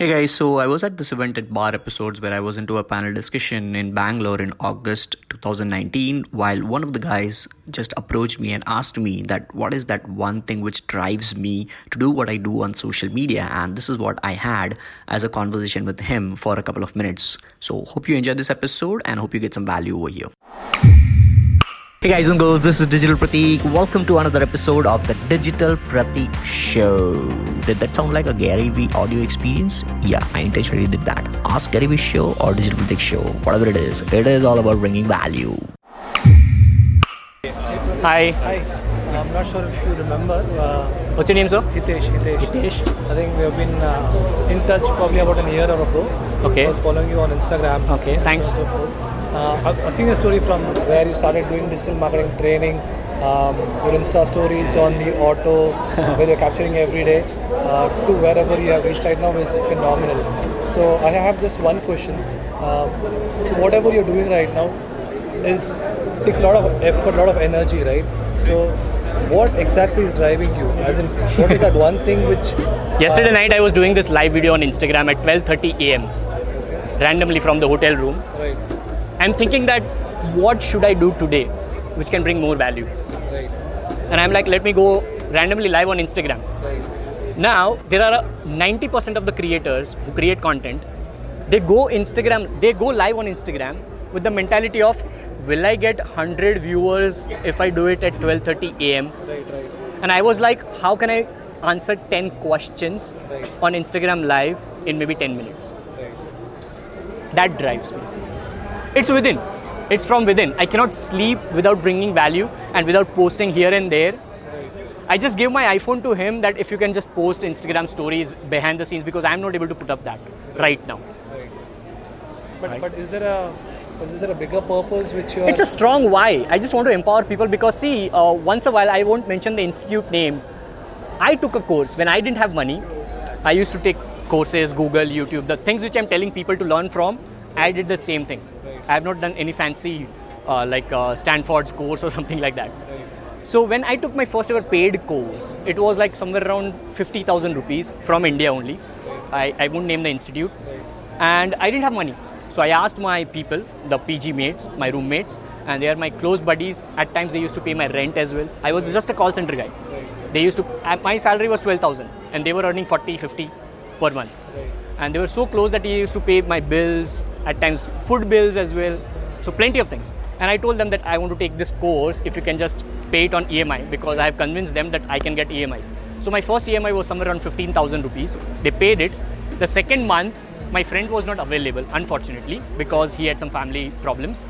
Hey guys, so I was at this event at Bar Episodes where I was into a panel discussion in Bangalore in August 2019 while one of the guys just approached me and asked me that what is that one thing which drives me to do what I do on social media and this is what I had as a conversation with him for a couple of minutes. So hope you enjoyed this episode and hope you get some value over here. Hey guys and girls, this is Digital Pratik. Welcome to another episode of the Digital Pratik Show. Did that sound like a Gary Vee audio experience? Yeah, I intentionally did that. Ask Gary Vee Show or Digital Pratik Show, whatever it is, it is all about bringing value. Hi, Hi, I'm not sure if you remember. Uh, what's your name, sir? Hitesh, Hitesh. Hitesh. I think we have been uh, in touch probably about a year or ago. Okay. I was following you on Instagram. Okay, thanks. So Uh, I've- I've seen a story from where you started doing digital marketing training. Um, your Insta stories on the auto, where you're capturing every day, uh, to wherever you have reached right now is phenomenal. So I have just one question. Um, so whatever you're doing right now is takes a lot of effort, a lot of energy, right? So what exactly is driving you? As in, what is that one thing which Yesterday night I was doing this live video on Instagram at 12:30 a.m. randomly from the hotel room. right, I'm thinking that what should I do today which can bring more value? right, And I'm like, let me go randomly live on Instagram. right, Now there are 90% of the creators who create content. They go Instagram, they go live on Instagram with the mentality of, will I get 100 viewers if I do it at 12:30 a.m. right, right, And I was like, how can I answer 10 questions Right. on Instagram live in maybe 10 minutes? right. That drives me. It's within. It's from within. I cannot sleep without bringing value and without posting here and there. I just gave my iPhone to him that if you can just post Instagram stories behind the scenes because I'm not able to put up that right now. Right. But Right. but is there a is there a bigger purpose which you? It's a strong why. I just want to empower people because see, uh, once a while I won't mention the institute name. I took a course when I didn't have money. I used to take courses, Google, YouTube, the things which I'm telling people to learn from. I did the same thing. Right. I have not done any fancy uh, like uh, Stanford's course or something like that. Right. So when I took my first ever paid course, it was like somewhere around 50,000 rupees from India only. I, I won't name the institute. And I didn't have money. So I asked my people, the PG mates, my roommates, and they are my close buddies. At times they used to pay my rent as well. I was just a call center guy. They used to, uh, my salary was 12,000 and they were earning 40, 50 per month. And they were so close that he used to pay my bills, at times food bills as well. So plenty of things. And I told them that I want to take this course if you can just pay it on EMI because I have convinced them that I can get EMIs. So my first EMI was somewhere around 15,000 rupees. They paid it. The second month, my friend was not available, unfortunately, because he had some family problems.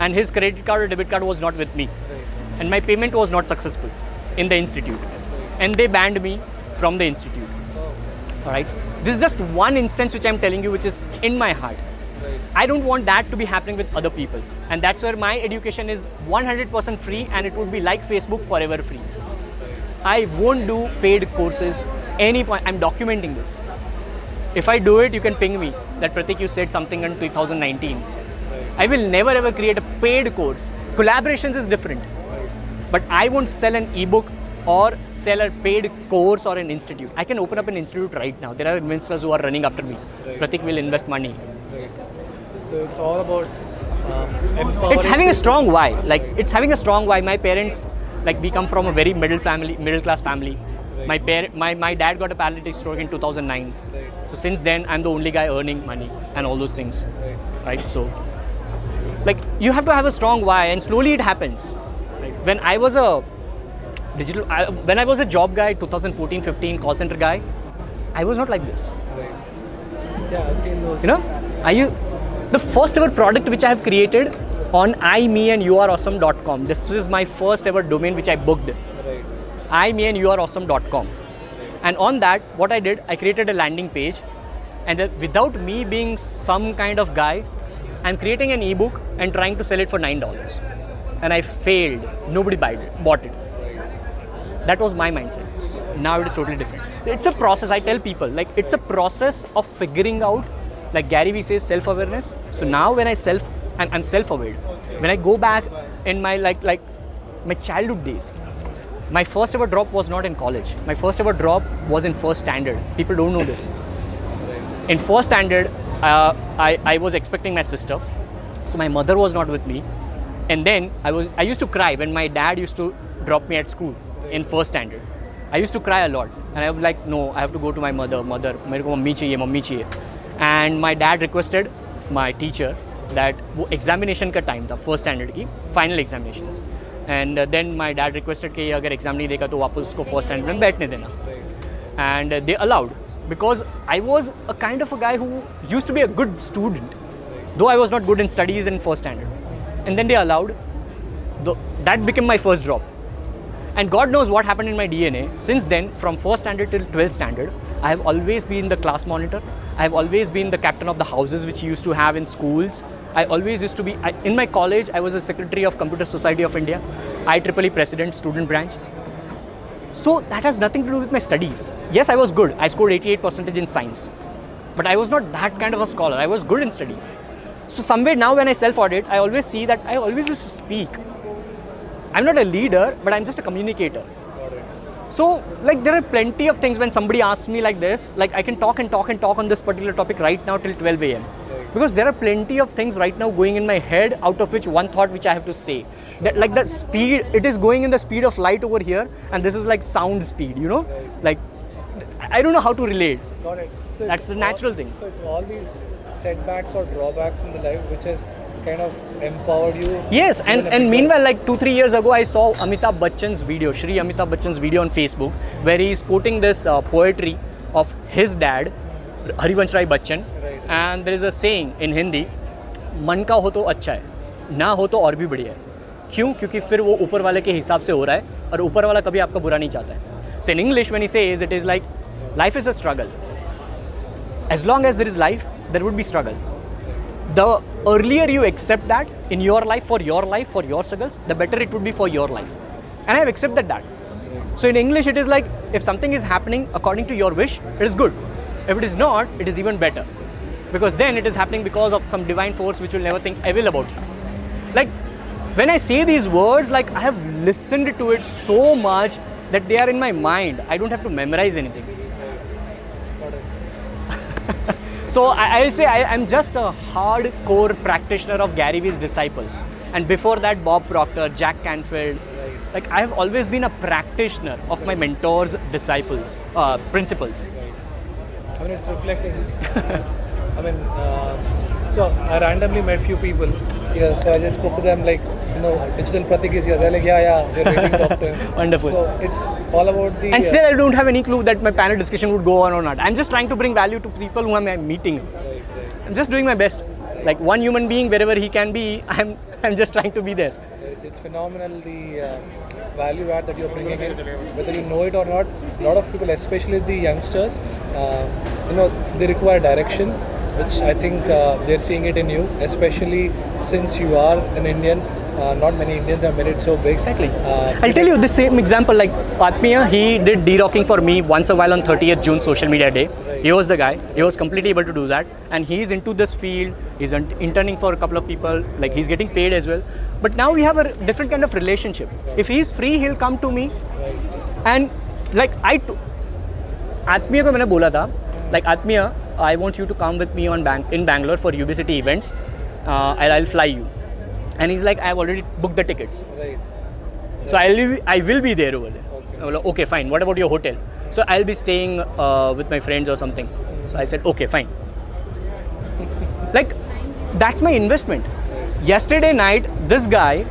And his credit card or debit card was not with me. And my payment was not successful in the institute. And they banned me from the institute. All right. This is just one instance which I'm telling you, which is in my heart. Right. I don't want that to be happening with other people. And that's where my education is 100% free and it would be like Facebook forever free. I won't do paid courses any point. I'm documenting this. If I do it, you can ping me that Pratik, you said something in 2019. I will never ever create a paid course. Collaborations is different. But I won't sell an ebook or sell a paid course or an institute. I can open up an institute right now. There are investors who are running after me. Right. Pratik will invest money. Right. So it's all about um. It's having a strong why. Like it's having a strong why. My parents, like we come from a very middle family, middle class family. Right. My parent, my, my dad got a paralytic stroke in 2009. Right. So since then, I'm the only guy earning money and all those things, Right. right? So, like you have to have a strong why, and slowly it happens. Like, when I was a digital, I, when I was a job guy, 2014, 15 call center guy, I was not like this. Right. Yeah, I've seen those. You know, are you the first ever product which I have created on I, me, and you are awesome.com. This is my first ever domain which I booked. Right. I, me, and you are awesome.com. And on that, what I did, I created a landing page, and uh, without me being some kind of guy, I'm creating an ebook and trying to sell it for nine dollars, and I failed. Nobody bought it. That was my mindset. Now it is totally different. It's a process. I tell people like it's a process of figuring out. Like Gary Vee says, self-awareness. So now when I self, I'm, I'm self-aware. When I go back in my like like my childhood days, my first ever drop was not in college. My first ever drop was in first standard. People don't know this. In first standard, uh, I, I was expecting my sister, so my mother was not with me. And then I was I used to cry when my dad used to drop me at school in first standard. I used to cry a lot, and I was like, no, I have to go to my mother. Mother, मेरे को mummy चाहिए, mummy चाहिए. And my dad requested my teacher that वो examination का time था first standard की final examinations. And uh, then my dad requested कि अगर exam नहीं देगा तो वापस उसको first standard में बैठने देना. And uh, they allowed because I was a kind of a guy who used to be a good student, though I was not good in studies in first standard. And then they allowed. The, that became my first drop. And God knows what happened in my DNA. Since then, from first standard till 12th standard, I have always been the class monitor. I have always been the captain of the houses which you used to have in schools. I always used to be, I, in my college, I was a secretary of Computer Society of India, IEEE president, student branch. So that has nothing to do with my studies. Yes, I was good. I scored 88% in science. But I was not that kind of a scholar. I was good in studies. So somewhere now when I self-audit, I always see that I always used to speak. I'm not a leader, but I'm just a communicator. So, like, there are plenty of things when somebody asks me like this, like, I can talk and talk and talk on this particular topic right now till 12 a.m. Because there are plenty of things right now going in my head, out of which one thought which I have to say. That, like, the speed, it is going in the speed of light over here, and this is like sound speed, you know? Like, I don't know how to relate. Got it. So That's the all- natural thing. So it's all these setbacks or drawbacks in the life which has kind of empowered you. Yes, and, and meanwhile, like two, three years ago, I saw Amitabh Bachchan's video, Shri Amitabh Bachchan's video on Facebook, where he's quoting this uh, poetry of his dad, Harivansh Rai Bachchan, Right. and there is a saying in Hindi, मन का हो तो अच्छा है ना हो तो और भी बढ़िया है क्यों क्योंकि फिर वो ऊपर वाले के हिसाब से हो रहा है और ऊपर वाला कभी आपका बुरा नहीं चाहता है so in English when he says it is like life is a struggle as long as there is life, there would be struggle. The earlier you accept that in your life, for your life, for your struggles, the better it would be for your life. And I have accepted that. So in English, it is like if something is happening according to your wish, it is good. If it is not, it is even better. Because then it is happening because of some divine force which will never think evil about you. Like when I say these words, like I have listened to it so much that they are in my mind. I don't have to memorize anything. Got it. So I, I'll say I, I'm just a hardcore practitioner of Gary Vee's disciple. And before that, Bob Proctor, Jack Canfield. Like I have always been a practitioner of my mentors' disciples, uh, principles. I mean, it's reflecting. I mean, uh, so I randomly met few people here. So I just spoke to them like, you know, digital Pratik is here. They're like, yeah, yeah, we're waiting to talk to him. Wonderful. So it's all about the. And uh, still, I don't have any clue that my panel discussion would go on or not. I'm just trying to bring value to people who I'm meeting. right, right. I'm just doing my best. Like one human being, wherever he can be, I'm, I'm just trying to be there. It's, it's phenomenal the uh, value add that you're bringing in, whether you know it or not. A lot of people, especially the youngsters, uh, you know, they require direction, which I think uh, they're seeing it in you, especially since you are an Indian Uh, not many Indians have made it so big. Exactly. Uh, I'll tell you the same example. Like Atmiya, he did de-rocking for me once a while on 30th June Social Media Day. He was the guy. He was completely able to do that, and he's into this field. He's in- interning for a couple of people. Like he's getting paid as well. But now we have a different kind of relationship. If he's free, he'll come to me, and like I. T- आत्मीय को मैंने बोला था like आत्मीय I want you to come with me on bank in Bangalore for you B city event I I fly you and he's like i've already booked the tickets. Right. so i'll be, i will be there over there. Okay. Like, okay fine. What about your hotel? So i'll be staying uh, with my friends or something. So i said okay fine. Like that's my investment. Right. yesterday night this guy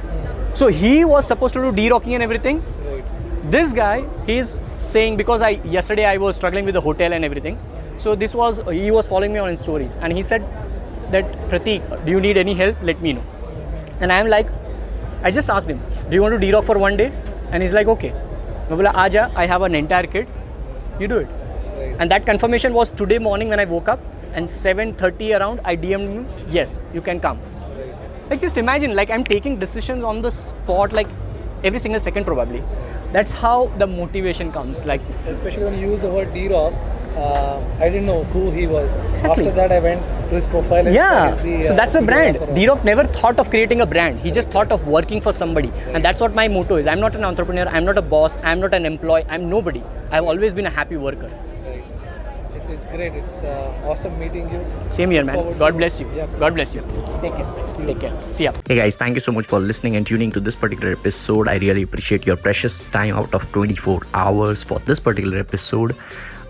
so he was supposed to do de-rocking and everything. Right. this guy he's saying because i yesterday i was struggling with the hotel and everything. So this was he was following me on his stories. And he said that pratik do you need any help? Let me know And I'm like, I just asked him, do you want to de-rock for one day? And he's like, okay. मैं बोला आजा I have an entire kit. You do it. Right. And that confirmation was today morning when I woke up and 7:30 around I DM'd him, yes, you can come. Like just imagine, like I'm taking decisions on the spot, like every single second probably. That's how the motivation comes. Like Especially when you use the word D-Rock, uh, I didn't know who he was. Exactly. After that, I went to his profile. And yeah, saw he's the, so uh, that's a brand. of a- D-Rock never thought of creating a brand. He just thought of working for somebody, and that's what my motto is. I'm not an entrepreneur. I'm not a boss. I'm not an employee. I'm nobody. I've always been a happy worker. Right. it's, it's great. It's uh, awesome meeting you. Same here, man. God bless you. Yeah. God bless you. Take care. Take care. See ya. Hey guys, thank you so much for listening and tuning to this particular episode. I really appreciate your precious time out of 24 hours for this particular episode.